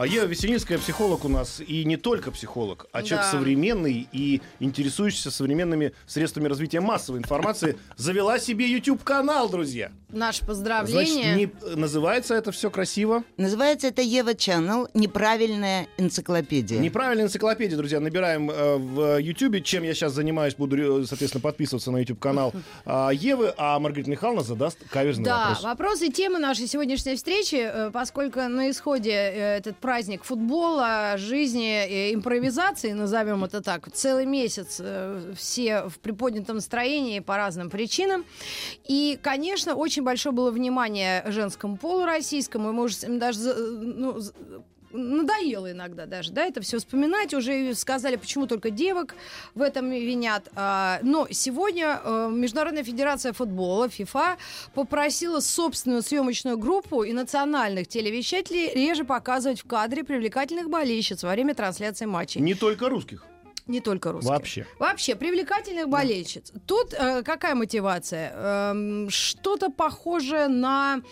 А Ева Весенинская психолог у нас, и не только психолог, а человек Да. современный и интересующийся современными средствами развития массовой информации, завела себе YouTube-канал, друзья. Наше Значит, поздравление. не, называется это все красиво. Называется это Ева Channel «Неправильная энциклопедия». Неправильная энциклопедия, друзья. Набираем э, в YouTube, чем я сейчас занимаюсь, буду, э, соответственно, подписываться на YouTube-канал а, Евы, а Маргарита Михайловна задаст каверзный Да, вопрос. вопрос и тема нашей сегодняшней встречи, э, поскольку на исходе э, этот праздник футбола, жизни, э, импровизации, назовем это так, целый месяц э, все в приподнятом настроении по разным причинам. И, конечно, очень большое было внимание женскому полу российскому, и, может, им даже за- ну, надоело иногда даже, да, это все вспоминать. Уже сказали, почему только девок в этом винят. А, Но сегодня э, Международная федерация футбола, ФИФА, попросила собственную съемочную группу и национальных телевещателей реже показывать в кадре привлекательных болельщиц во время трансляции матчей. Не только русских. Не только русских. Вообще. Вообще, привлекательных болельщиц. Тут э, какая мотивация? Эм, что-то похожее на...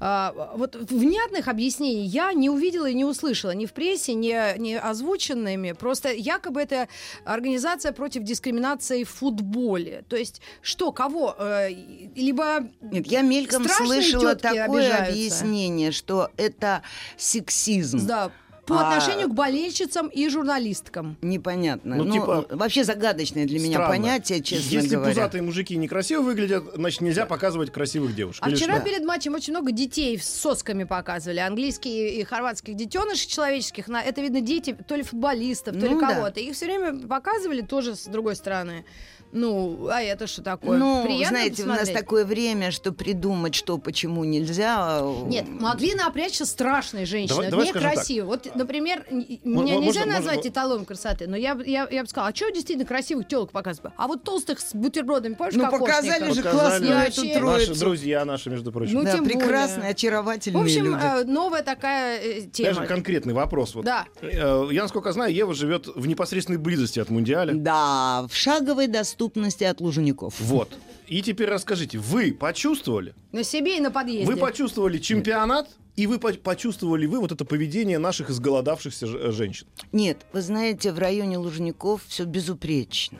э, вот внятных объяснений я не увидела и не услышала ни в прессе, ни, ни озвученными. Просто якобы это организация против дискриминации в футболе. То есть что, кого? Э, либо Нет, я мельком слышала такое обижаются. объяснение, что это сексизм. да, по А- отношению к болельщицам и журналисткам. Непонятно. Ну, Ну, типа, вообще загадочное для меня Странно. понятие, честно Если говоря. пузатые мужики некрасиво выглядят, значит, нельзя показывать красивых девушек. А Или вчера что? перед матчем очень много детей с сосками показывали. Английские и хорватских детенышей человеческих. Это, видно, дети то ли футболистов, то ли Ну да. кого-то. Их все время показывали тоже с другой стороны. Ну, а это что такое? Ну, Приятно знаете, у нас посмотреть? такое время, что придумать, что, почему нельзя. э, Нет, могли напрячься страшные женщины, Давай- некрасивые. Вот, например, Мо- меня мо- нельзя можно- назвать можно- эталоном красоты, но я, я, я бы сказала, а что действительно красивых телок показывать? А вот толстых с бутербродами, помнишь, Ну, показали же классную эту вообще- Наши друзья наши, между прочим. Ну, да, тем более. прекрасные, В очаровательные общем, люди. э, новая такая э, тема. Даже конкретный вопрос. Вот. Да. Я, насколько знаю, Ева живет в непосредственной близости от Мундиаля. Да, в шаговой доступности от Лужников. Вот. И теперь расскажите, вы почувствовали? На себе и на подъезде. Вы почувствовали чемпионат? И вы по- почувствовали вы вот это поведение наших изголодавшихся э, женщин? Нет, вы знаете, в районе Лужников все безупречно.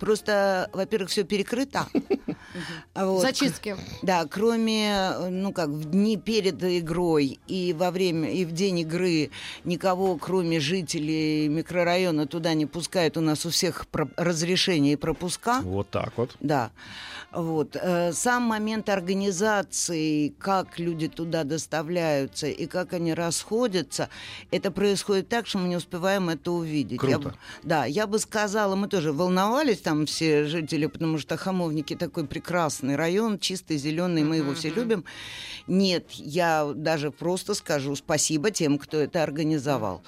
Просто, во-первых, все перекрыто. Вот, Зачистки. Да, кроме, ну как, в дни перед игрой и во время, и в день игры никого, кроме жителей микрорайона, туда не пускают. У нас у всех про- разрешение и пропуска. Вот так вот. Да. Вот. Э, Сам момент организации, как люди туда доставляются и как они расходятся, это происходит так, что мы не успеваем это увидеть. Я Круто. бы- да, я бы сказала, мы тоже волновались там все жители, потому что Хамовники такой прекрасный район, чистый, зеленый, мы его все любим. Нет, я даже просто скажу спасибо тем, кто это организовал.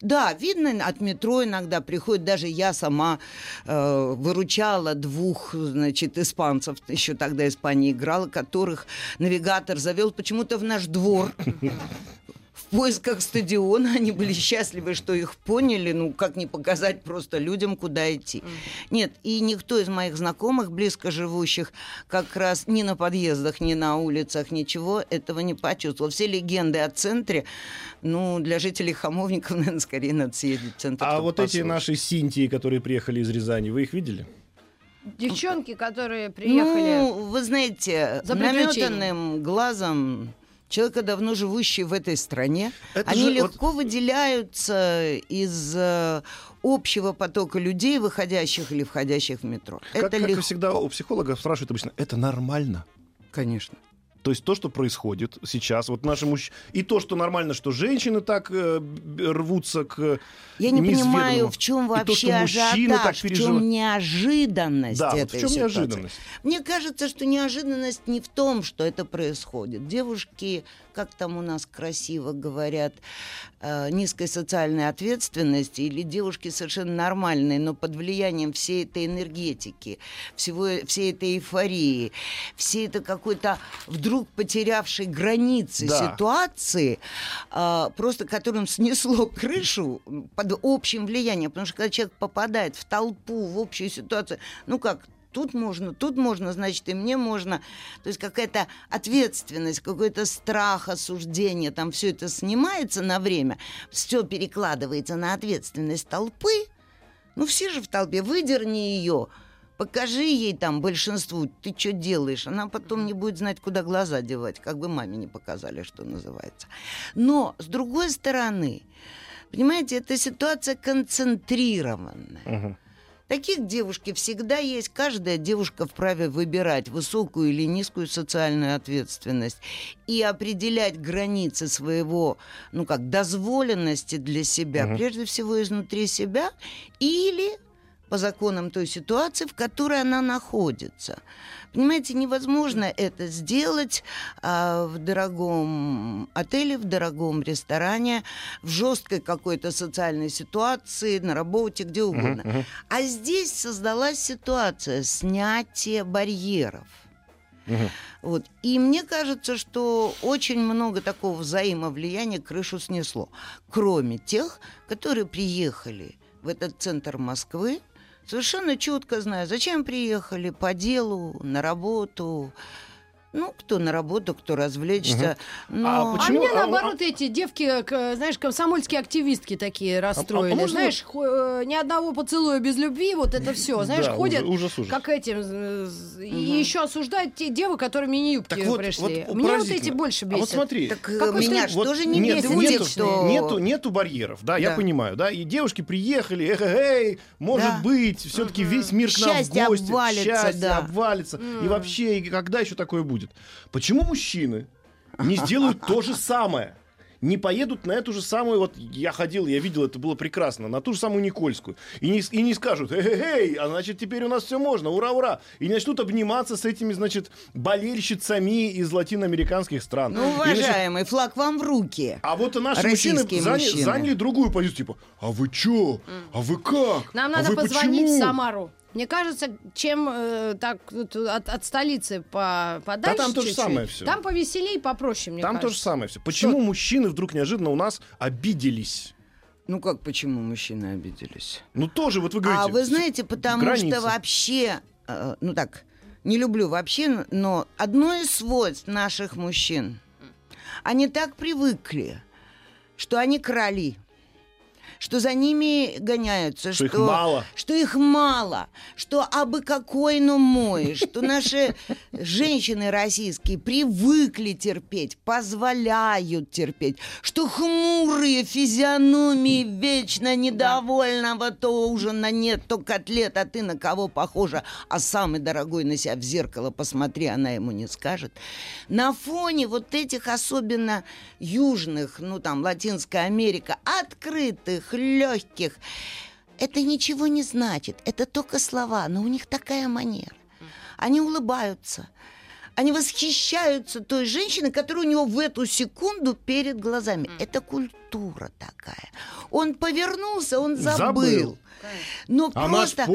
Да, видно, от метро иногда приходит, даже я сама э, выручала двух, значит, испанцев, еще тогда Испания играла, которых навигатор завел почему-то в наш двор. В поисках стадиона они были счастливы, что их поняли, ну, как не показать просто людям, куда идти. Нет, и никто из моих знакомых, близко живущих, как раз ни на подъездах, ни на улицах, ничего этого не почувствовал. Все легенды о центре, ну, для жителей Хамовников, наверное, скорее надо съездить в центр. А вот эти послушать. наши синтии, которые приехали из Рязани, вы их видели? Девчонки, которые приехали. Ну, вы знаете, наметанным глазом человека, давно живущий в этой стране, Это они же легко выделяются из э, общего потока людей, выходящих или входящих в метро. Как, это как легко. всегда у психологов спрашивают обычно, это нормально? Конечно. То есть то, что происходит сейчас, вот наши мужчины, и то, что нормально, что женщины так э, рвутся к Я не понимаю, в чем то, вообще что мужчины так ажиотаж, в чем неожиданность Да, вот этой в чем ситуации. неожиданность? Мне кажется, что неожиданность не в том, что это происходит. Девушки как там у нас красиво говорят, э, низкой социальной ответственности, или девушки совершенно нормальные, но под влиянием всей этой энергетики, всего, всей этой эйфории, всей это какой-то вдруг потерявшей границы Да. ситуации, э, просто которым снесло крышу под общим влиянием, потому что когда человек попадает в толпу, в общую ситуацию, ну как, тут можно, тут можно, значит, и мне можно. То есть какая-то ответственность, какой-то страх, осуждение, там все это снимается на время, все перекладывается на ответственность толпы. Ну, все же в толпе, выдерни ее, покажи ей там большинству, ты что делаешь. Она потом не будет знать, куда глаза девать, как бы маме не показали, что называется. Но, с другой стороны, понимаете, эта ситуация концентрированная. Мгм. Таких девушки всегда есть. Каждая девушка вправе выбирать высокую или низкую социальную ответственность и определять границы своего, ну как, дозволенности для себя, Мгм. прежде всего изнутри себя, или по законам той ситуации, в которой она находится. Понимаете, невозможно это сделать а, в дорогом отеле, в дорогом ресторане, в жесткой какой-то социальной ситуации, на работе, где угодно. мгм. А здесь создалась ситуация снятия барьеров. Мгм. Вот. И мне кажется, что очень много такого взаимовлияния крышу снесло. Кроме тех, которые приехали в этот центр Москвы, совершенно четко зная, зачем приехали, по делу, на работу. Ну, кто на работу, кто развлечься. Но... А А Почему? меня А- наоборот эти девки, к- знаешь, комсомольские активистки такие расстроили. а можно знаешь, хо- э, ни одного поцелуя без любви, вот это все. Знаешь, Да, ходят ужас, ужас. как этим, э, з- и еще осуждают те девы, которые мини-юбки Так вот, пришли. вот Меня вот эти больше А бесят. вот смотри, Так э, меня же Вот тоже не нет, бесит, нету, что... нету, нету барьеров, да, я Да. понимаю, да, и девушки приехали, эх, эй, может Да. быть, все-таки весь мир к нам Счастье в гости, обвалится, счастье да. обвалится, и вообще, и когда еще такое будет? Почему мужчины не сделают то же самое? Не поедут на эту же самую, вот я ходил, я видел, это было прекрасно, на ту же самую Никольскую. И не, и не скажут, эй, а значит теперь у нас все можно, ура, ура. И начнут обниматься с этими, значит, болельщицами из латиноамериканских стран. Ну, И начнут уважаемый, флаг вам в руки. а вот и наши мужчины, мужчины. заняли другую позицию, типа, а вы чё? А вы как? Нам А надо вы позвонить почему?» в Самару. Мне кажется, чем э, так от, от столицы по, подальше там то же самое всё. Там повеселее и попроще, мне Там то же кажется. самое все. Почему мужчины вдруг неожиданно у нас обиделись? Ну как, почему мужчины обиделись? Ну тоже, вот вы говорите. А вы знаете, потому границы. что вообще, э, ну так, не люблю вообще, но одно из свойств наших мужчин, они так привыкли, что они короли, что за ними гоняются, Что их мало. что их мало, что абы какой, но мой, что наши женщины российские привыкли терпеть, позволяют терпеть, что хмурые физиономии вечно недовольного, то ужина нет, то котлет, а ты на кого похожа, а самый дорогой на себя в зеркало посмотри, она ему не скажет. На фоне вот этих особенно южных, ну там Латинская Америка, открытых, легких, это ничего не значит, это только слова, но у них такая манера. Они улыбаются, они восхищаются той женщиной, которая у него в эту секунду перед глазами. Это культура такая. Он повернулся, он забыл. Забыл. Но Она просто...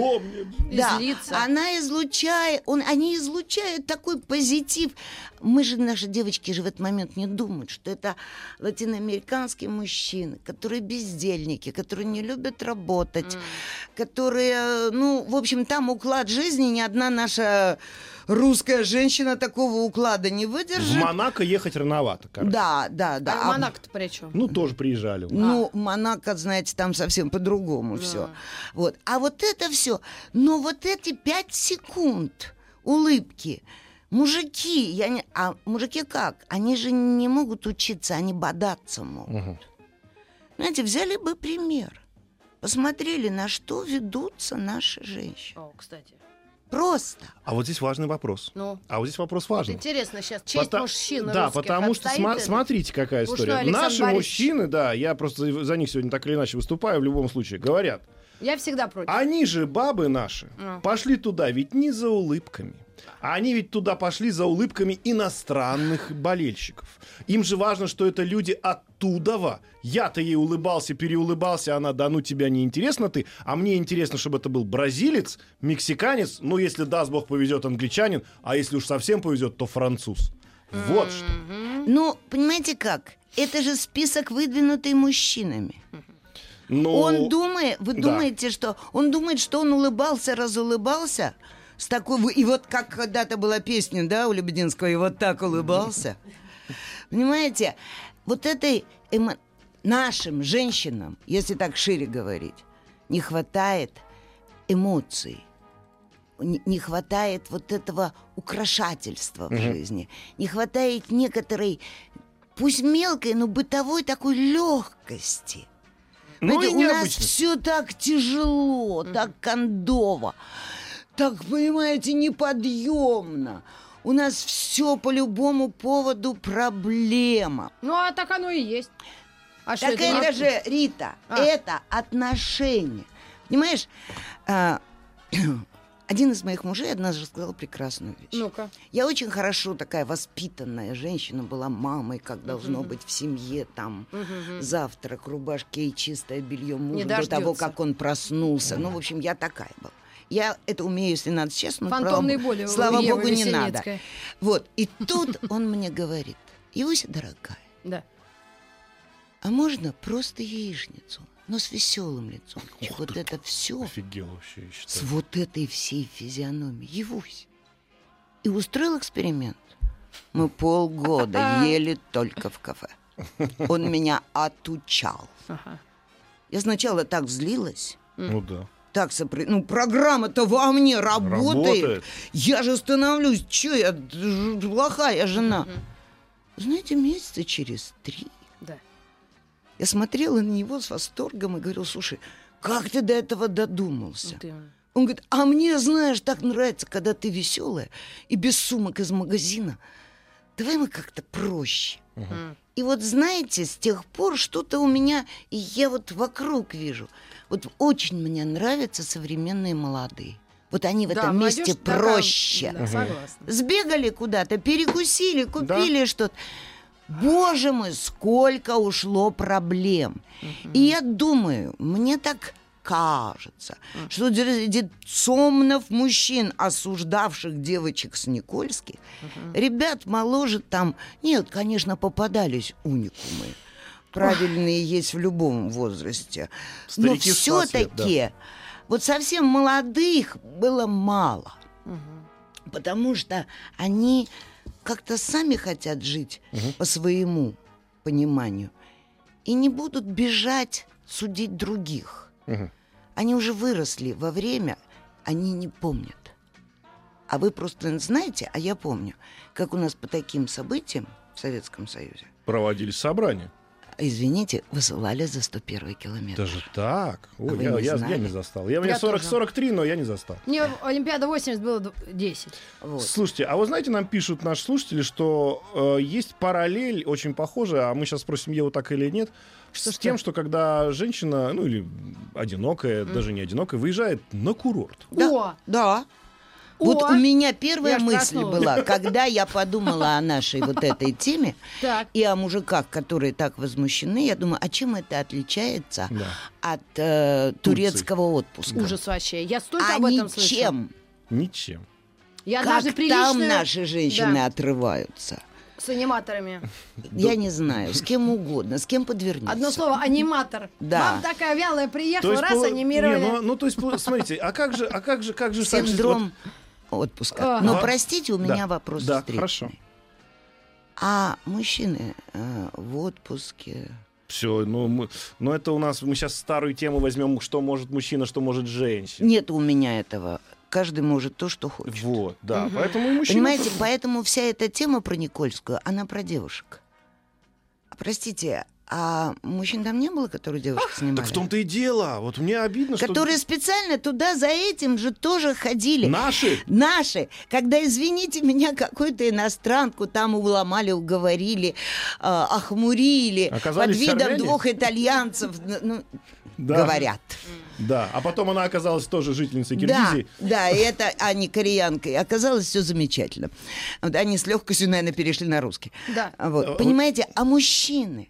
Да, она излучает, он, они излучают такой позитив. Мы же, наши девочки же в этот момент не думают, что это латиноамериканские мужчины, которые бездельники, которые не любят работать, которые, ну, в общем, там уклад жизни ни одна наша русская женщина такого уклада не В выдержит. Монако ехать рановато, короче. Да, да, да. А А Монако-то при чем? Ну, тоже приезжали. ну, Монако, знаете, там совсем по-другому все. Вот. А вот это все. Но вот эти пять секунд улыбки. Мужики, я не... а мужики как? Они же не могут учиться, они бодаться могут. Мгм. Знаете, взяли бы пример. Посмотрели, на что ведутся наши женщины. О, кстати. Просто. А вот здесь важный вопрос. Ну, А вот здесь вопрос вот важный. интересно сейчас, честь Пота- мужчин Да, потому что это? смотрите, какая история. Наши Борисович? мужчины, да, я просто за них сегодня так или иначе выступаю в любом случае, говорят, Я всегда против. они же, бабы наши, Ну. пошли туда ведь не за улыбками. А они ведь туда пошли за улыбками иностранных болельщиков. Им же важно, что это люди оттуда. Я-то ей улыбался, переулыбался, она, да ну тебя не интересно ты, а мне интересно, чтобы это был бразилец, мексиканец, ну если даст бог повезет англичанин, а если уж совсем повезет, то француз. Вот что. Ну, понимаете как? Это же список, выдвинутый мужчинами. Ну, Он думает, вы да. думаете, что он думает, что он улыбался, разулыбался с такой, и вот как когда-то была песня, да, у Лебединского, и вот так улыбался. Понимаете, вот этой эмо- нашим женщинам, если так шире говорить, не хватает эмоций. Не не хватает вот этого украшательства в жизни. Не хватает некоторой, пусть мелкой, но бытовой такой легкости. Ну и Знаете, у нас все так тяжело, так кондово, так, понимаете, неподъемно. У нас все по любому поводу проблема. Ну, а так оно и есть. А Так это? это же, Рита, А. это отношения. Понимаешь, а, один из моих мужей однажды сказал прекрасную вещь. Ну-ка. Я очень хорошо такая воспитанная женщина была мамой, как должно быть в семье, там завтрак, рубашки и чистое белье мужа до того, как он проснулся. Ну, в общем, я такая была. Я это умею, если надо честно. но, Фантомные слава, боли слава Евы богу, не надо. Вот. И тут он мне говорит, Иуся, дорогая, Да. а можно просто яичницу, но с веселым лицом? Вот это все Офигел вообще, я с считаю. вот этой всей физиономией. Явусь. И устроил эксперимент. Мы полгода ели только в кафе. Он меня отучал. Ага. Я сначала так взлилась, Ну да. так сопри... Ну, программа-то во мне работает. Работает. Я же становлюсь, что я плохая жена. Знаете, месяца через три Да. Я смотрела на него с восторгом и говорила, слушай, как ты до этого додумался? Вот именно. Он говорит, а мне, знаешь, так нравится, когда ты веселая и без сумок из магазина. Давай мы как-то проще. М. И вот знаете, с тех пор что-то у меня, и я вот вокруг вижу. Вот очень мне нравятся современные молодые. Вот они в Да, этом молодежь месте проще. Да, согласна. Сбегали куда-то, перекусили, купили что-то. Боже мой, сколько ушло проблем. И я думаю, мне так кажется, что среди мужчин, осуждавших девочек с Никольских, ребят моложе там, нет, конечно, попадались уникумы. Правильные есть в любом возрасте. Но Старики все-таки вот совсем молодых было мало. Потому что они как-то сами хотят жить по своему пониманию и не будут бежать судить других. Мгм. Они уже выросли во время, они не помнят. А вы просто знаете, а я помню, как у нас по таким событиям в Советском Союзе, Проводились собрания. Извините, высылали за 101 километр. Даже так? Ой, А вы я, не я- я не застал. Я, мне Я 40, тоже. 43, но я не застал. Мне Олимпиада 80 было д- 10. Вот. Слушайте, а вы знаете, нам пишут наши слушатели, что э, есть параллель очень похожая, а мы сейчас спросим Еву так или нет, Что, с что? тем, что когда женщина, ну или одинокая, даже не одинокая, выезжает на курорт. Да. О! Да. О! Вот у меня первая мысль проснулась. была, когда я подумала о нашей вот этой теме Так. и о мужиках, которые так возмущены, я думаю, а чем это отличается Да. от э, турецкого отпуска? Ужас вообще. Я столько А об этом слышала. ничем. Ничем. Я как даже приличную... там наши женщины Да, отрываются? с аниматорами. Я не знаю, с кем угодно, с кем подвернется. Одно слово аниматор. Да. Мам такая вялая приехала, раз анимировали. Не, ну, ну, то есть, смотрите, а как же, а как же, как же... так же- Синдром отпуска. А. Но Ага. простите, у Да, меня вопрос да, встречный. хорошо. А мужчины э, в отпуске... Все, ну, мы, ну это у нас, мы сейчас старую тему возьмем, что может мужчина, что может женщина. Нет у меня этого. Каждый может то, что хочет. Вот, да, поэтому и мужчина... Понимаете, поэтому вся эта тема про Никольскую, она про девушек. А Простите, А мужчин там не было, которые девушек снимали? Так в том-то и дело. Вот мне обидно, что... Которые специально туда за этим же тоже ходили. Наши? Наши. Когда, извините меня, какую-то иностранку там уломали, уговорили, э, охмурили. Оказались под видом армяне? двух итальянцев. Ну, Да. говорят. Да, а потом она оказалась тоже жительницей Да, Киргизии. да, и это они кореянкой. Оказалось все замечательно. Вот они с легкостью, наверное, перешли на русский. Да. Э, Вот, вот- понимаете, а мужчины?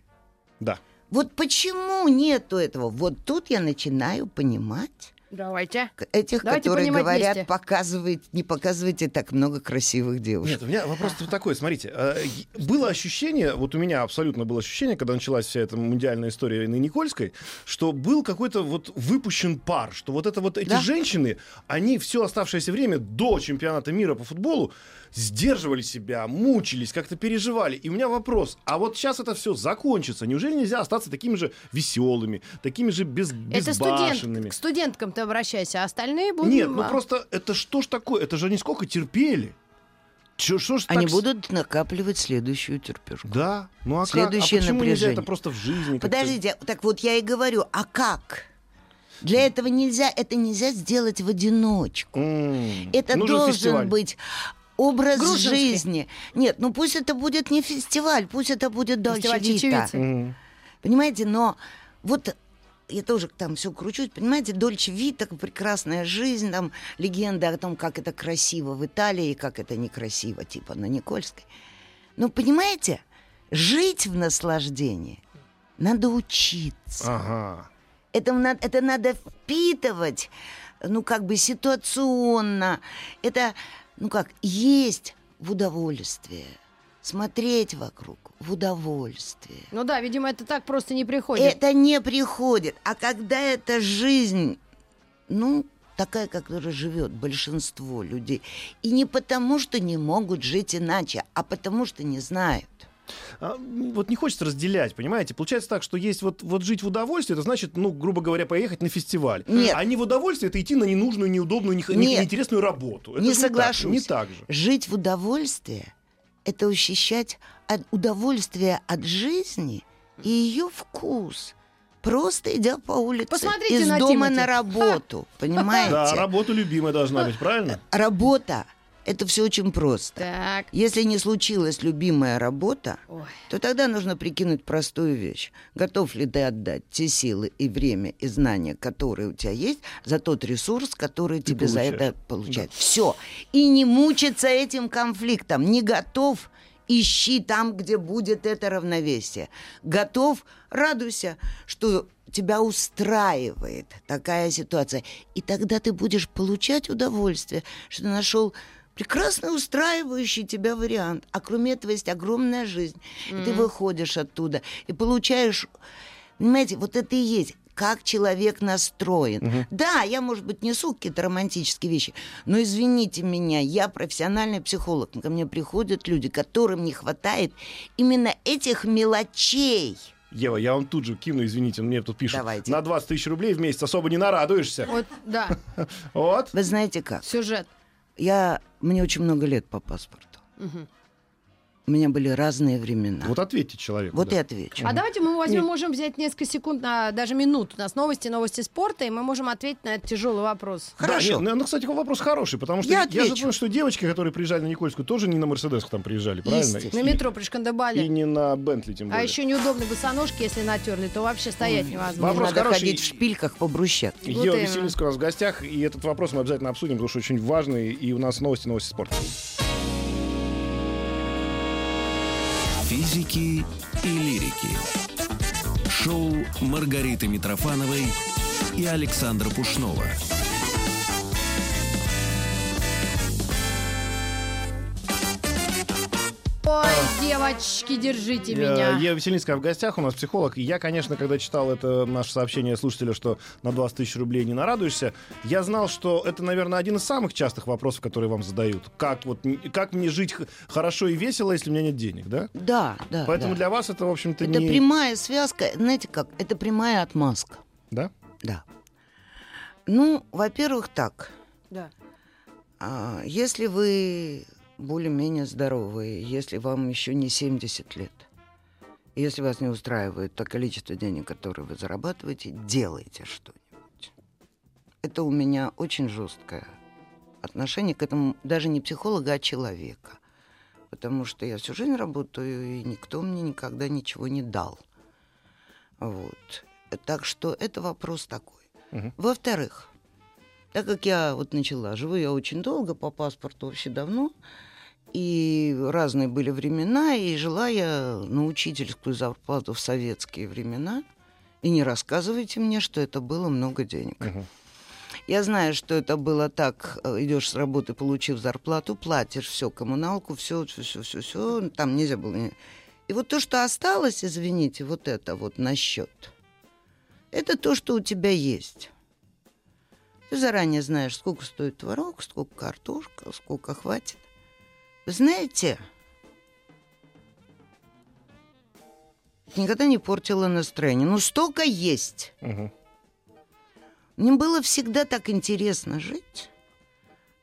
Да. Вот почему нету этого? Вот тут я начинаю понимать Давайте. этих, Давайте которые говорят, вместе. показывайте, не показывайте так много красивых девушек. Нет, у меня вопрос вот такой, смотрите, е- было ощущение, вот у меня абсолютно было ощущение, когда началась вся эта мундиальная история на Никольской, что был какой-то вот выпущен пар, что вот это вот эти Да. женщины, они все оставшееся время до чемпионата мира по футболу сдерживали себя, мучились, как-то переживали. И у меня вопрос, а вот сейчас это все закончится, неужели нельзя остаться такими же веселыми, такими же без, Это безбашенными? студент, к студенткам ты обращайся, а остальные будут... Нет, ну просто это что ж такое? Это же они сколько терпели? Чё, что ж Они так будут накапливать следующую терпежку. Да, ну а, как? Следующее а почему нельзя напряжение. это просто в жизни? Подождите, так вот я и говорю, а как? Для этого нельзя, это нельзя сделать в одиночку. М, Это нужен должен фестиваль. быть образ Грушинский. жизни. Нет, ну пусть это будет не фестиваль, пусть это будет Дольче Вита. Понимаете, но вот я тоже там все кручусь, понимаете, Дольче Вита, прекрасная жизнь, там легенда о том, как это красиво в Италии и как это некрасиво, типа на Никольской. Но понимаете, жить в наслаждении надо учиться. Ага. Это, это надо впитывать, ну, как бы ситуационно. Это, ну, как, есть в удовольствие. Смотреть вокруг в удовольствие. Ну да, видимо, это так просто не приходит. Это не приходит. А когда эта жизнь, ну, такая, которая живет большинство людей, и не потому, что не могут жить иначе, а потому, что не знают. А, вот не хочется разделять, понимаете? Получается так, что есть вот, вот жить в удовольствии, это значит, ну, грубо говоря, поехать на фестиваль. Нет. А не в удовольствие, это идти на ненужную, неудобную, нех- Нет. неинтересную работу. Это не же так, соглашусь. Не так же. Жить в удовольствие – это ощущать от- удовольствие от жизни и ее вкус. Просто идя по улице Посмотрите из на дома Тимати. на работу, понимаете? Да, работа любимая должна быть, правильно? Работа – это все очень просто. Так. Если не случилась любимая работа, Ой. то тогда нужно прикинуть простую вещь. Готов ли ты отдать те силы и время и знания, которые у тебя есть, за тот ресурс, который тебе за получаешь. это получает. Все. И не мучиться этим конфликтом. Не готов ищи там, где будет это равновесие. Готов, радуйся, что тебя устраивает такая ситуация. И тогда ты будешь получать удовольствие, что ты нашел прекрасно устраивающий тебя вариант. А кроме этого есть огромная жизнь. И ты выходишь оттуда и получаешь... Понимаете, вот это и есть как человек настроен. Да, я, может быть, несу какие-то романтические вещи, но извините меня, я профессиональный психолог. Ко мне приходят люди, которым не хватает именно этих мелочей. Ева, я вам тут же кину, извините, мне тут пишут. Давайте. На 20 тысяч рублей в месяц особо не нарадуешься. Вот, да, Вот. Вы знаете как? сюжет. Я... Мне очень много лет по паспорту. У меня были разные времена. Вот ответьте человеку. Вот да. и отвечу. А давайте мы возьмем, можем взять несколько секунд, на, даже минут. У нас новости, новости спорта, и мы можем ответить на этот тяжелый вопрос. Хорошо. Да, нет, ну, ну, кстати, вопрос хороший, потому что Я я, же помню, что девочки, которые приезжали на Никольскую, тоже не на Мерседесах там приезжали, правильно? На метро при Шкандыбале. И не на Бентли, тем более. А еще неудобные босоножки, если натерли, то вообще стоять невозможно. Вопрос Надо хороший. ходить в шпильках по брусчатке. Вот Ева. Веселинская у нас в гостях, и этот вопрос мы обязательно обсудим, потому что очень важный, и у нас новости, новости спорта. Физики и лирики. Шоу Маргариты Митрофановой и Александра Пушнова. Девочки, держите меня. Э, Ева Веселинская в гостях, у нас психолог. И я, конечно, когда читал это наше сообщение слушателя, что на 20 тысяч рублей не нарадуешься, я знал, что это, наверное, один из самых частых вопросов, которые вам задают. Как, вот, как мне жить хорошо и весело, если у меня нет денег, да? Да, да. Поэтому да. для вас это, в общем-то, Это не... прямая связка, знаете как, это прямая отмазка. Да? Да. Ну, во-первых, так. Да. а, если вы более-менее здоровые, если вам еще не 70 лет, Если вас не устраивает то количество денег, которые вы зарабатываете, делайте что-нибудь. Это у меня очень жесткое отношение к этому даже не психолога, а человека. Потому что я всю жизнь работаю, и никто мне никогда ничего не дал. Вот. Так что это вопрос такой. Мгм. Во-вторых, так как я вот начала, живу я очень долго, по паспорту вообще давно, и разные были времена, и жила я на учительскую зарплату в советские времена. И не рассказывайте мне, что это было много денег. Мгм. Я знаю, что это было так: э, идешь с работы, получив зарплату, платишь все, коммуналку, все, все, все, все, все. Там нельзя было. И вот то, что осталось, извините, вот это вот на счет, это то, что у тебя есть. Ты заранее знаешь, сколько стоит творог, сколько картошка, сколько хватит. Вы знаете, никогда не портило настроение. Ну, столько есть. Мгм. Мне было всегда так интересно жить.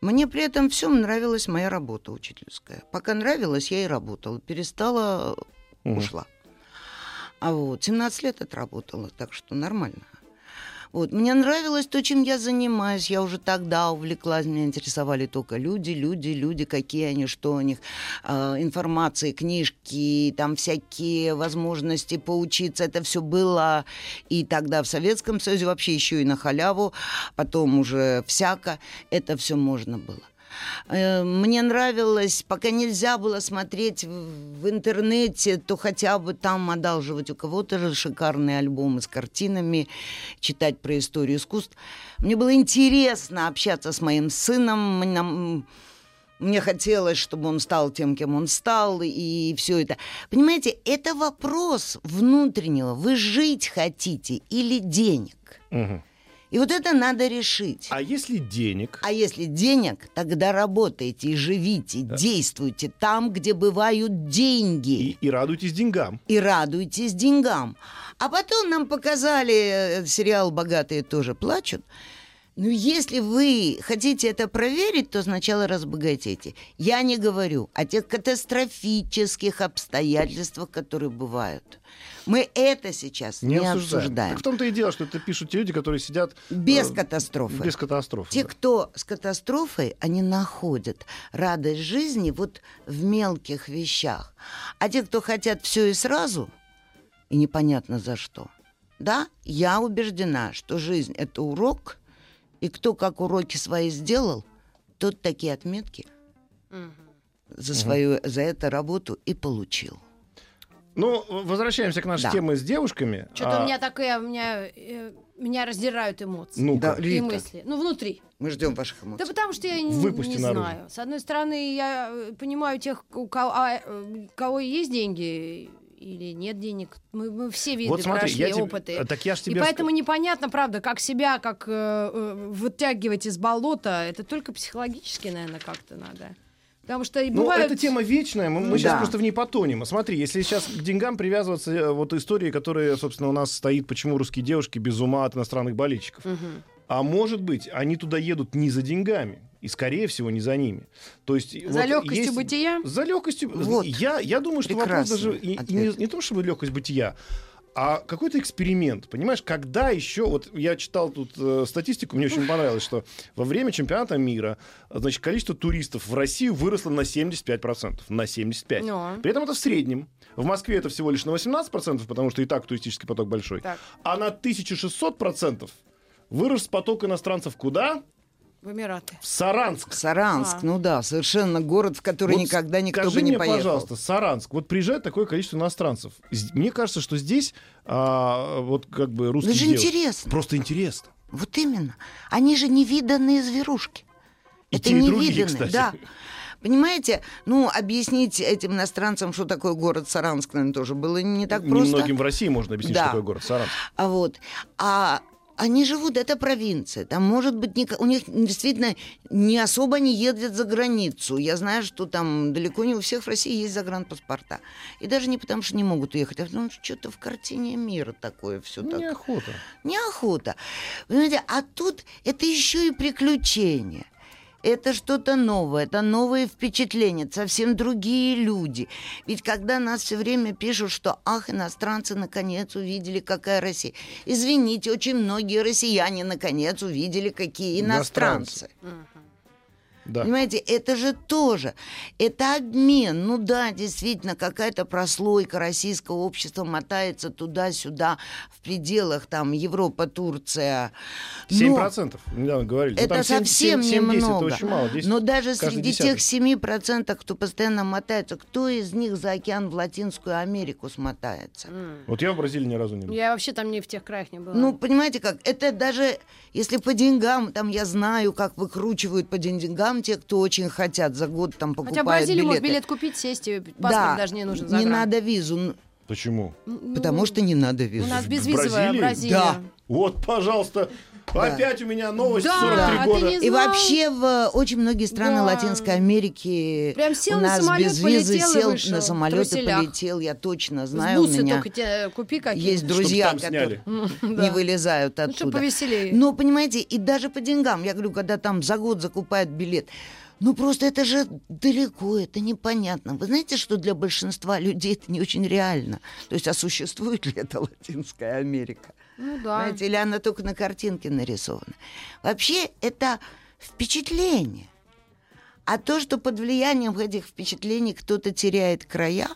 Мне при этом всем нравилась моя работа учительская. Пока нравилась, я и работала. Перестала, Мгм. ушла. А вот 17 лет отработала, так что нормально. Вот. Мне нравилось то, чем я занимаюсь. Я уже тогда увлеклась, меня интересовали только люди, люди, люди, какие они, что у них, э, информации, книжки, там всякие возможности поучиться. Это все было и тогда в Советском Союзе, вообще еще и на халяву, потом уже всяко. Это все можно было. Э, Мне нравилось, пока нельзя было смотреть в интернете, то хотя бы там одалживать у кого-то же шикарные альбомы с картинами, читать про историю искусств. Мне было интересно общаться с моим сыном. Мне, мне хотелось, чтобы он стал тем, кем он стал, и все это. Понимаете, это вопрос внутреннего. Вы жить хотите или денег? Мгм. И вот это надо решить. А если денег? А если денег, тогда работайте и живите, действуйте там, где бывают деньги. И, и радуйтесь деньгам. И радуйтесь деньгам. А потом нам показали э, сериал «Богатые тоже плачут». Ну, если вы хотите это проверить, то сначала разбогатейте. Я не говорю о тех катастрофических обстоятельствах, которые бывают. Мы это сейчас не, Не, обсуждаем. обсуждаем. Так в том-то и дело, что это пишут те люди, которые сидят... Без э, катастрофы. Без катастрофы. Те, да. кто с катастрофой, они находят радость жизни вот в мелких вещах. А те, кто хотят все и сразу, и непонятно за что. Да, я убеждена, что жизнь — это урок, и кто как уроки свои сделал, тот такие отметки за свою, за эту работу и получил. Ну, возвращаемся к нашей Да. теме с девушками. Что-то А, у меня такое, у меня, э, меня раздирают эмоции Ну-ка. Да, и Рита, мысли. Ну, внутри. мы ждем ваших Да эмоций. потому что я не, Выпусти не наружу. знаю. С одной стороны, я э, понимаю тех, у кого, а, э, кого есть деньги или нет денег. Мы, мы все виды Вот смотри, прошли, я тебе... опыты. а, Так я ж И тебе... поэтому непонятно, правда, как себя, как э, э, вытягивать из болота. Это только психологически, наверное, как-то надо. Потому что и Ну, бывают... эта тема вечная, мы, мы сейчас Да. просто в ней потонем. А Смотри, если сейчас к деньгам привязываться, э, вот истории, которые, собственно, у нас стоит, почему русские девушки без ума от иностранных болельщиков. Мгм. А может быть, они туда едут не за деньгами, и, скорее всего, не за ними. То есть, За вот легкостью есть- бытия? За легкостью. Вот. Я, я думаю, что вопрос Прекрасный даже и- и не, не то, чтобы легкость бытия, а какой-то эксперимент. Понимаешь, когда еще... Вот я читал тут э, статистику, мне очень понравилось, что во время чемпионата мира, значит, количество туристов в Россию выросло на 75%. На 75%. Ну. При этом это в среднем. В Москве это всего лишь на 18%, потому что и так туристический поток большой. Так. А на 1600% вырос поток иностранцев куда? В Эмираты. Саранск. Саранск, А. ну да, совершенно город, в который Вот никогда никто скажи бы не мне, поехал. пожалуйста, Саранск, вот приезжает такое количество иностранцев. Мне кажется, что здесь а, вот как бы русские Это же девушки- интересно. Просто интересно. Вот именно. Они же невиданные зверушки. И Это те, и другие, невиданные, да. Понимаете, ну, объяснить этим иностранцам, что такое город Саранск, наверное, тоже было не так просто. Немногим в России можно объяснить, Да. что такое город Саранск. А вот, а они живут, это провинция. Там, может быть, ника- у них действительно не особо не ездят за границу. Я знаю, что там далеко не у всех в России есть загранпаспорта. И даже не потому, что не могут уехать, а потому что что-то в картине мира такое все так. Неохота. Неохота. Понимаете, а тут это еще и приключение. Это что-то новое, это новые впечатления, совсем другие люди. Ведь когда нас все время пишут, что ах, иностранцы наконец увидели, какая Россия. Извините, очень многие россияне наконец увидели, какие иностранцы. Иностранцы. Да. Понимаете, это же тоже, это обмен. Ну да, действительно, какая-то прослойка российского общества мотается туда-сюда в пределах там Европа, Турция. Но 7% недавно говорили. Ну, это там 7, совсем 7, 7, 10, немного. это очень мало. 10 Но даже среди десятый. тех 7%, кто постоянно мотается, кто из них за океан в Латинскую Америку смотается? Вот я в Бразилии ни разу не был. Я вообще там не в тех краях не была. Ну, понимаете как, это даже если по деньгам, там я знаю, как выкручивают по деньгам те, кто очень хотят за год там покупают Хотя в Бразилии билеты. может билет купить, сесть, и паспорт да, даже не нужен. не надо визу, Почему? Ну, потому что не надо У визу. нас В безвизовая Бразилии? Бразилия. Да. Вот, пожалуйста, опять у меня новость Да, 43 а ты года. И вообще в э, очень многие страны Да. Латинской Америки Прям сел у на нас без визы полетел сел вышел на самолет и полетел, я точно знаю, у меня купи какие есть друзья, которые не вылезают Ну, оттуда. повеселее. Но, понимаете, и даже по деньгам, я говорю, когда там за год закупают билет, ну просто это же далеко, это непонятно. Вы знаете, что для большинства людей это не очень реально? То есть, а существует ли это Латинская Америка? Ну да. Знаете, или она только на картинке нарисована. Вообще это впечатление. А то, что под влиянием этих впечатлений кто-то теряет края,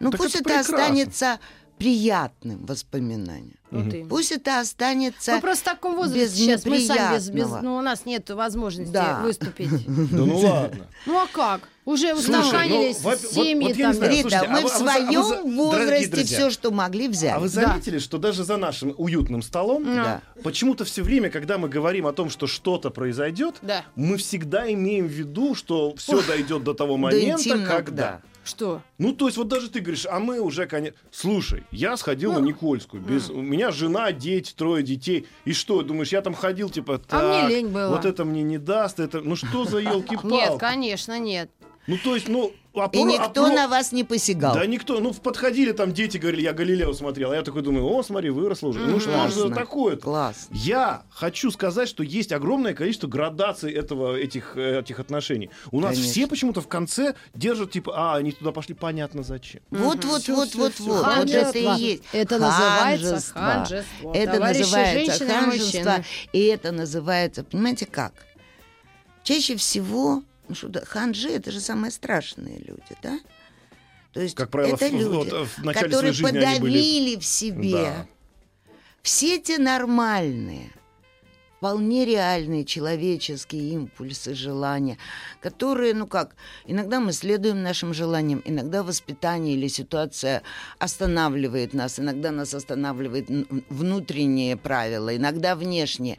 ну Так пусть это это, останется приятным воспоминанием. Вот именно. Пусть это останется... Мы просто в таком возрасте без сейчас, мы сами без, без- ну, у нас нет возможности Да. выступить. Да ну ладно. Ну а как? Уже устаканились ну, вот- семьи вот там. знаю, Рита, слушайте, а мы в а а вы своем возрасте друзья, все, что могли, взяли. А вы заметили, что даже за нашим уютным столом Да. почему-то все время, когда мы говорим о том, что что-то произойдет, Да. мы всегда имеем в виду, что все дойдет до того момента, когда. да. Что? Ну, то есть, вот даже ты говоришь, а мы уже, конечно... Слушай, я сходил на Никольскую, без... у меня жена, дети, трое детей. И что, думаешь, я там ходил, типа, так, А мне лень было. вот это мне не даст, это... Ну, что за елки Нет, конечно, нет. Ну, то есть, ну... а И а никто про- на вас не посягал. Да никто, ну подходили там дети, говорили, я Галилео смотрел, а я такой думаю, о, смотри, выросла уже. Ну что же такое? Класс. Я хочу сказать, что есть огромное количество градаций этого, этих, э, этих отношений. У нас Конечно. все почему-то в конце держат, типа, а, они туда пошли, понятно зачем. Вот, вот, вот, вот, вот. Вот это и есть. Это называется Ханжество. Это Товарищи называется ханжество. И это называется, понимаете как? Чаще всего, ну что, да, ханжи это же самые страшные люди, да? То есть Как правило, это в- люди, вот, в которые они были- подавили в себе Да. все те нормальные, вполне реальные человеческие импульсы, желания, которые, ну как, иногда мы следуем нашим желаниям, иногда воспитание или ситуация останавливает нас, иногда нас останавливает внутренние правила, иногда внешние.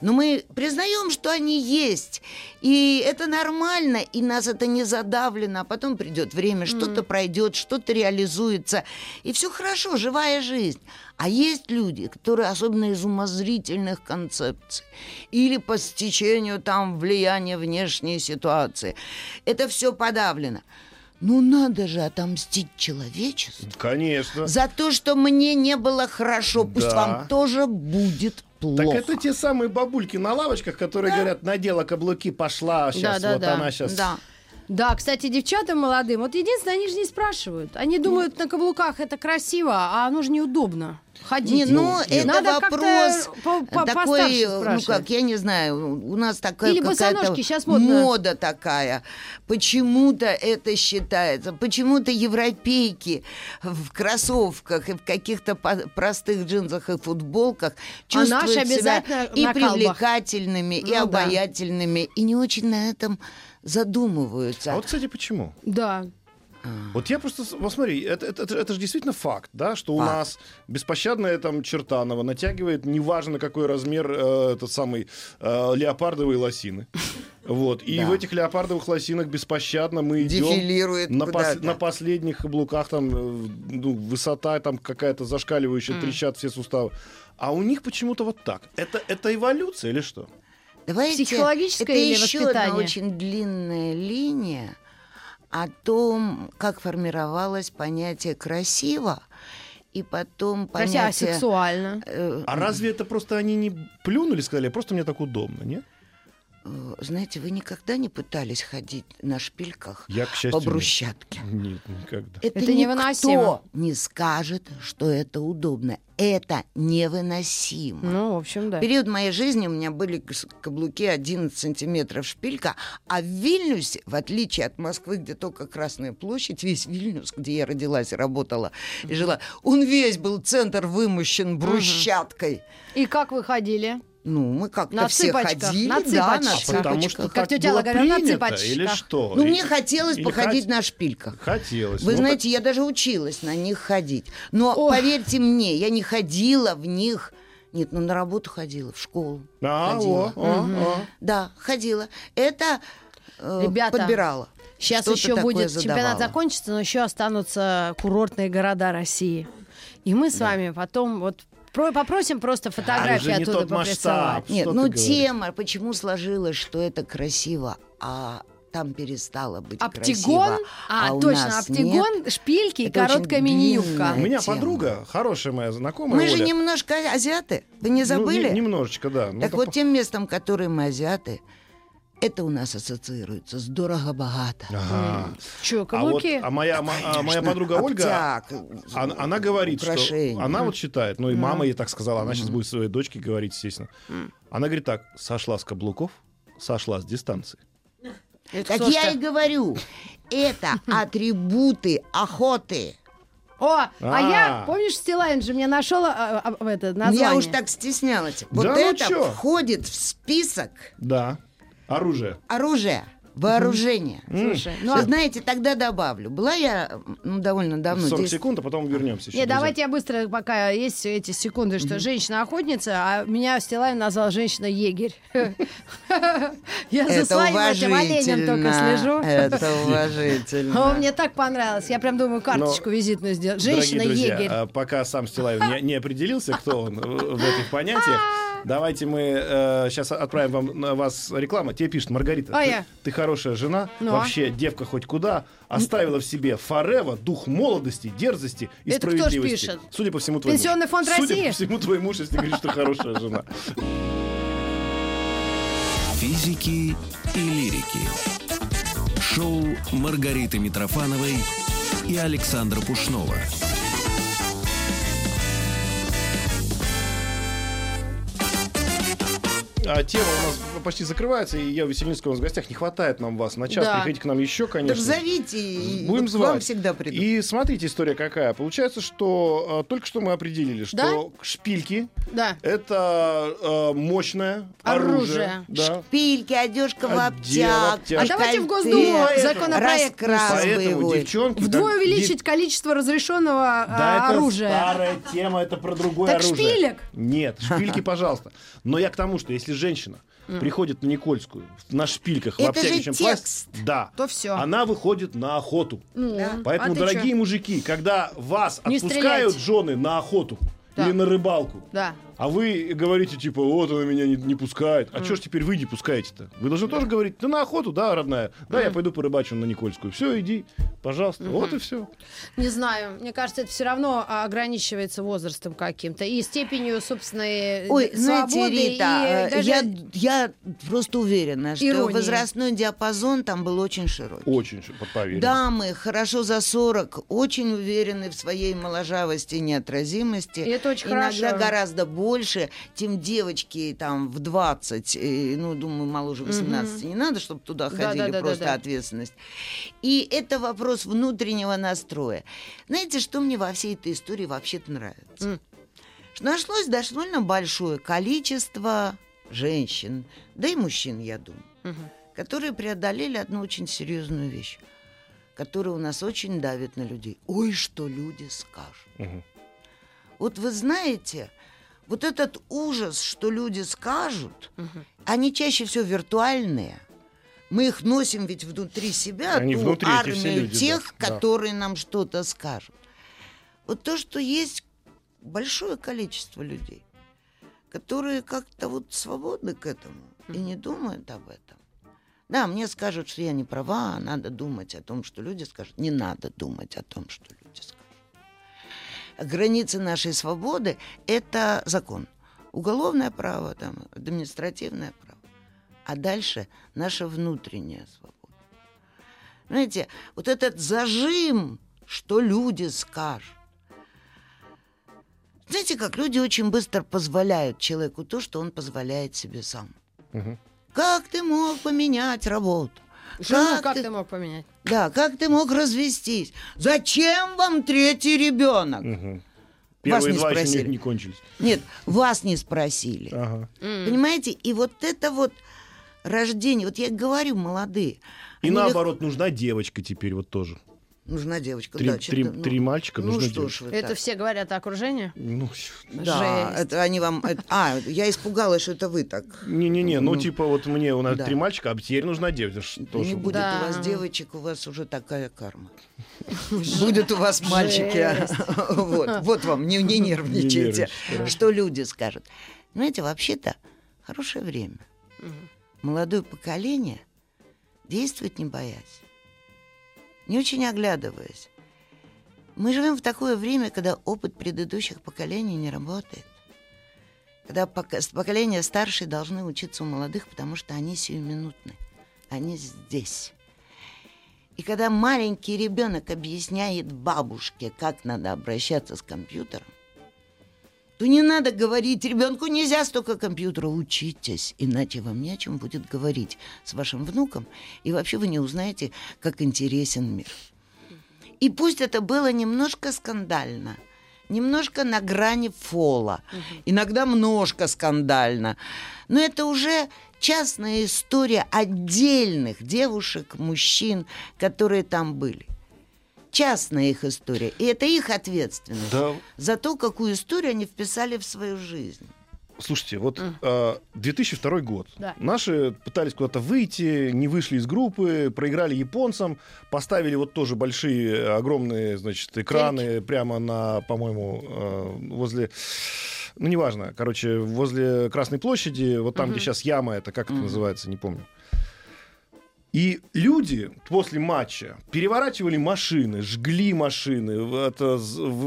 Но мы признаем, что они есть, и это нормально, и нас это не задавлено, а потом придет время, что-то пройдет, что-то реализуется, и все хорошо, живая жизнь. А есть люди, которые особенно из умозрительных концепций или по стечению там влияния внешней ситуации. Это все подавлено. Ну надо же отомстить человечеству Конечно. за то, что мне не было хорошо. Пусть Да. вам тоже будет плохо. Так это те самые бабульки на лавочках, которые говорят, надела каблуки, пошла, сейчас Да, да, вот да. она сейчас... Да. Да, кстати, девчатам молодым, вот единственное, они же не спрашивают. Они думают, на каблуках это красиво, а оно же неудобно. Ходить. Не, ну, это Надо вопрос как-то по- по- такой, ну как, я не знаю, у нас такая Или какая-то модно. мода такая. Почему-то это считается, почему-то европейки в кроссовках и в каких-то простых джинсах и футболках чувствуют А наши себя и привлекательными, и Ну да. обаятельными, и не очень на этом задумываются. А вот, кстати, почему? Да. Вот я просто, вот смотри, это, это, это, это же действительно факт, да, что у Факт. нас беспощадная там Чертанова натягивает, неважно какой размер, э, этот самый, э, леопардовые лосины. Вот. И Да. в этих леопардовых лосинах беспощадно мы идем Дефилирует на, пос- на последних каблуках, там, э, ну, высота там какая-то зашкаливающая, трещат все суставы. А у них почему-то вот так. Это, это эволюция или что? Давайте, Психологическое это или еще одна очень длинная линия о том, как формировалось понятие красиво, и потом а понятие... сексуально. э, А разве это просто они не плюнули, сказали, просто мне так удобно, нет? Э, знаете, вы никогда не пытались ходить на шпильках Я, к счастью, по брусчатке? Нет, никогда. Это, Это невыносимо. никто не скажет, что это удобно. Это невыносимо. Ну, в общем, да. В период моей жизни у меня были каблуки 11 сантиметров шпилька, а в Вильнюсе, в отличие от Москвы, где только Красная площадь, весь Вильнюс, где я родилась и работала и жила, он весь был центр вымощен брусчаткой. И как вы ходили? Ну, мы как-то На все цыпочках, ходили, на да, на цыпочках. Потому что цыпочках. Как так тетя было говорила, на цыпочках. Или что? Ну, мне хотелось или походить хот- на шпильках. Хотелось. Вы Ну, знаете, я даже училась на них ходить. Но Ох. поверьте мне, я не ходила в них. Нет, ну на работу ходила, в школу. так- А, ходила. о, о, о. Да, ходила. Это э, Ребята, подбирала. Сейчас Что-то еще будет задавала. чемпионат закончится, но еще останутся курортные города России. И мы с вами потом вот про- попросим просто фотографии уже не оттуда тот масштаб. Нет, ну говоришь? тема, почему сложилось, что это красиво, а там перестало быть Оптигон, красиво. а, у точно, нас оптигон, шпильки и короткая мини-юбка. У меня тема. подруга, хорошая моя нет. знакомая, Мы же Оля. немножко азиаты. Вы не Ну, забыли? не- немножечко, да. Ну, так по- вот тем местом, которые мы азиаты, это у нас ассоциируется с дорого-богато. Ага. Че, А, вот, каблуки? а моя, ма- а моя Конечно, подруга Ольга, оптяк, она, она говорит, украшения. что она вот считает, ну и мама ей так сказала, она сейчас будет своей дочке говорить, естественно. Она говорит так, сошла с каблуков, сошла с дистанции. Это Так я и говорю, это атрибуты охоты. О, а, А. я, помнишь, Стилайн же мне нашел а, а, а, это название. Я уж так стеснялась. Вот Да ну это входит в список Да. Оружие. оружия, вооружения. Слушай, ну, а- знаете, тогда добавлю. Была я ну, довольно давно 40 здесь. секунд, а потом вернемся. еще, Не, друзья. давайте я быстро, пока есть эти секунды, что женщина-охотница, а меня Стилайн назвал женщина-егерь. Я за своим этим оленем только слежу. Это уважительно. мне так понравилось. Я прям думаю, карточку визитную сделать. Женщина-егерь. а, пока сам Стилаев не, определился, кто он в в этих понятиях, давайте мы сейчас отправим вам на вас рекламу. Тебе пишет Маргарита, А ты, я? ты хорошая жена, Ну, а? вообще девка хоть куда, оставила в себе форева, дух молодости, дерзости и Это кто ж справедливости. пишет? Судя по всему, твой Пенсионный муж. фонд Судя России? по всему, твой муж, если говорит, что хорошая жена. Физики и лирики. Шоу Маргариты Митрофановой и Александра Пушнова. А тема у нас почти закрывается, и я Весельницкого у нас в гостях. Не хватает нам вас на час. Да. Приходите к нам еще, конечно. Так зовите, Будем вот звать. вам всегда придут. И смотрите, история какая. Получается, что э, только что мы определили, что Да? шпильки Да. это э, мощное оружие. Оружие. Да. Шпильки, одежка в обтяг. обтяг. А давайте в Госдуму законопроект Поэтому, девчонки... Вдвое как- увеличить количество разрешенного а, Да, это оружия. старая тема, это про другое Так оружие. шпилек? Нет, шпильки, пожалуйста. Но я к тому, что если женщина приходит на Никольскую на шпильках в Это обтягивающем же платье, да, То всё. она выходит на охоту. Ну, Поэтому, а дорогие чё? мужики, когда вас Не отпускают стрелять. жены на охоту Да. или на рыбалку, Да. А вы говорите, типа, вот она меня не, не пускает. А что ж теперь вы не пускаете-то? Вы должны тоже говорить, ты на охоту, да, родная? Да, я пойду порыбачу на Никольскую. Все, иди, пожалуйста. Вот и все. Не знаю. Мне кажется, это все равно а, ограничивается возрастом каким-то и степенью собственной Ой, э, знаете, свободы. Рита, и э, даже- я, я просто уверена, что Иронии. возрастной диапазон там был очень широкий. Очень, ш- под поверье. Дамы, хорошо за 40, очень уверены в своей моложавости и неотразимости. И это очень Иногда хорошо. гораздо больше, тем девочки там в 20, э, ну, думаю, моложе 18 не надо, чтобы туда Да, ходили, да, да, просто да, да. ответственность. И это вопрос внутреннего настроя. Знаете, что мне во всей этой истории вообще-то нравится? М. Что нашлось довольно большое количество женщин, да и мужчин, я думаю, Мгм. которые преодолели одну очень серьезную вещь, которая у нас очень давит на людей. Ой, что люди скажут. Мгм. Вот вы знаете, вот этот ужас, что люди скажут, Мгм. они чаще всего виртуальные. Мы их носим ведь внутри себя, Они ту внутри, армию люди, тех, да, да. которые нам что-то скажут. Вот то, что есть большое количество людей, которые как-то вот свободны к этому и не думают об этом. Да, мне скажут, что я не права, надо думать о том, что люди скажут. Не надо думать о том, что люди. Границы нашей свободы – это закон. Уголовное право, там, административное право. а дальше наша внутренняя свобода. Знаете, вот этот зажим, что люди скажут. Знаете, как люди очень быстро позволяют человеку то, что он позволяет себе сам. Мгм. Как ты мог поменять работу? Жену как ты мог поменять? Да, как ты мог развестись? Зачем вам третий ребенок? Мгм. Вас не два еще спросили. не, не кончились. Нет, вас не спросили. Ага. Понимаете? И вот это вот рождение, вот я говорю, молодые. И наоборот, нужна девочка теперь вот тоже. Нужна девочка, Три, да. три- ну, три мальчика, Ну нужна что девочка. ж вы Это так. все говорят окружение? Ну, Да, Жесть. это они вам... это- а, я испугалась, что это вы так. не-не-не, ну, Ну, типа вот мне у нас да. три мальчика, а теперь нужна девочка. Что Не будет Да. у вас девочек, у вас уже такая карма. Будет у вас мальчики. Вот, вот вам, не, не нервничайте. Что люди скажут. Знаете, вообще-то хорошее время. Молодое поколение действует не боясь, не очень оглядываясь. Мы живем в такое время, когда опыт предыдущих поколений не работает. Когда поколения старшие должны учиться у молодых, потому что они сиюминутны. Они здесь. И когда маленький ребенок объясняет бабушке, как надо обращаться с компьютером, то не надо говорить, ребенку нельзя столько компьютера, учитесь, иначе вам не о чем будет говорить с вашим внуком, и вообще вы не узнаете, как интересен мир. И пусть это было немножко скандально, немножко на грани фола, иногда множко скандально, но это уже частная история отдельных девушек, мужчин, которые там были. Частная их история. И это их ответственность Да, за то, какую историю они вписали в свою жизнь. Слушайте, вот э, 2002 год. Да. Наши пытались куда-то выйти, не вышли из группы, проиграли японцам, поставили вот тоже большие, огромные, значит, экраны прямо на, по-моему, э, возле... Ну, неважно, короче, возле Красной площади, вот там, где сейчас яма, это как это называется, не помню. И люди после матча переворачивали машины, жгли машины, это,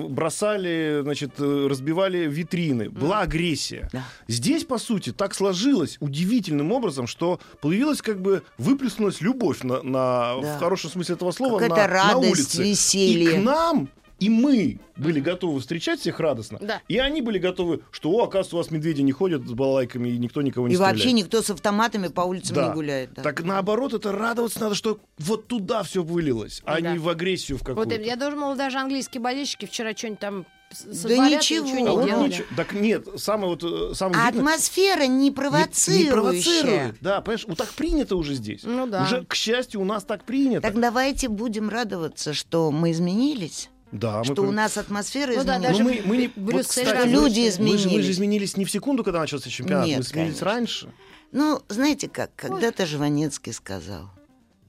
бросали, значит, э, разбивали витрины. Была агрессия. Да. Здесь, по сути, так сложилось удивительным образом, что появилась как бы выплеснулась любовь на, на- Да. в хорошем смысле этого слова на, на улице. веселье. И к нам и мы были готовы встречать всех радостно. Да. И они были готовы, что, о, оказывается, у вас медведи не ходят с балалайками, и никто никого не И стреляет. вообще никто с автоматами по улицам Да. не гуляет. да. Так наоборот, это радоваться надо, что вот туда все вылилось, а Да. не в агрессию в Вот какую-то. я думала, даже английские болельщики вчера что-нибудь там Да и ничего. ничего А не делали. ничего- Так нет, самое вот э, самое А удивительное- атмосфера не не- не провоцирующая. провоцирует. Да, понимаешь, вот так принято уже здесь. Ну да. Уже, к счастью, у нас так принято. Так давайте будем радоваться, что мы изменились, да, мы что при- у нас атмосфера Ну да, изменилась. даже Ну, мы, мы не... Брюссель вот, кстати. Люди мы же- Мы же изменились. изменились не в секунду, когда начался чемпионат. Нет, мы изменились конечно. раньше. Ну, знаете как, когда-то Жванецкий сказал,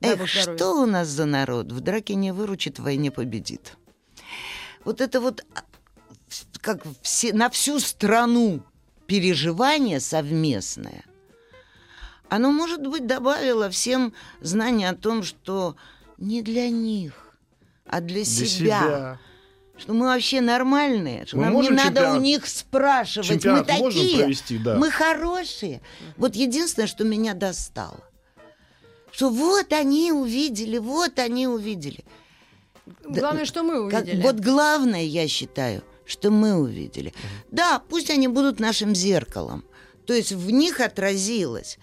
эх, здоровья. что у нас за народ, в драке не выручит, в войне победит. Вот это вот а, как все, на всю страну переживание совместное, оно, может быть, добавило всем знание о том, что не для них, а для, Для себя. себя. Что мы вообще нормальные, что Мы нам не надо чемпионат- у них спрашивать. Мы такие, провести, да. мы хорошие. Вот единственное, что меня достало, что вот они увидели, вот они увидели. Главное, что мы Как- увидели. вот главное, я считаю, что мы увидели. Да, пусть они будут нашим зеркалом. То есть в них отразилось.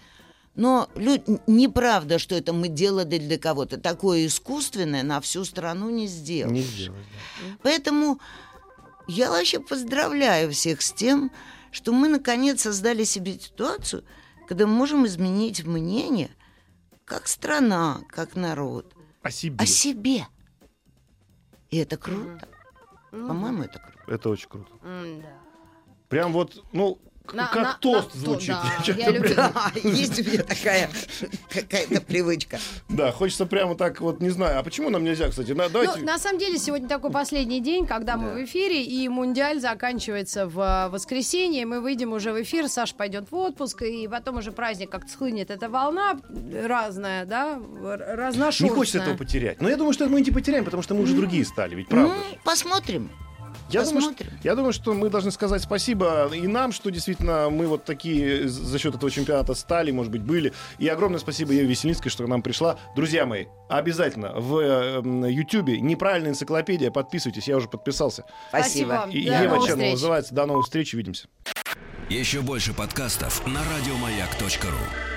Но лю- неправда, что это мы делали для кого-то. Такое искусственное на всю страну не сделаешь. Не сделать. да. Поэтому я вообще поздравляю всех с тем, что мы наконец создали себе ситуацию, когда мы можем изменить мнение как страна, как народ, О себе. о себе. И это круто. Ну, По-моему, это круто. Это очень круто. м-да. Прям вот, ну, На- как на- тост на- звучит. да, Чё-то я люблю. прям- Да, есть у меня такая какая-то привычка. Да, хочется прямо так вот, не знаю. А почему нам нельзя, кстати? На- давайте... Ну, на самом деле, сегодня такой последний день, когда мы Да. в эфире, и Мундиаль заканчивается в э, воскресенье. Мы выйдем уже в эфир, Саш пойдет в отпуск, и потом уже праздник как-то схлынет. Эта волна разная, да, разношерстная. Не хочется этого потерять. Но я думаю, что мы не потеряем, потому что мы уже другие стали, ведь правда Ну, посмотрим. Я думаю, что, я думаю, что мы должны сказать спасибо и нам, что действительно мы вот такие за счет этого чемпионата стали, может быть, были. И огромное спасибо Еве Веселинской, что к нам пришла. Друзья мои, обязательно в э, Ютьюбе неправильная энциклопедия. Подписывайтесь, я уже подписался. Спасибо. И До Ева встреч. называется. До новых встреч, увидимся. Еще больше подкастов на радиомаяк.ру.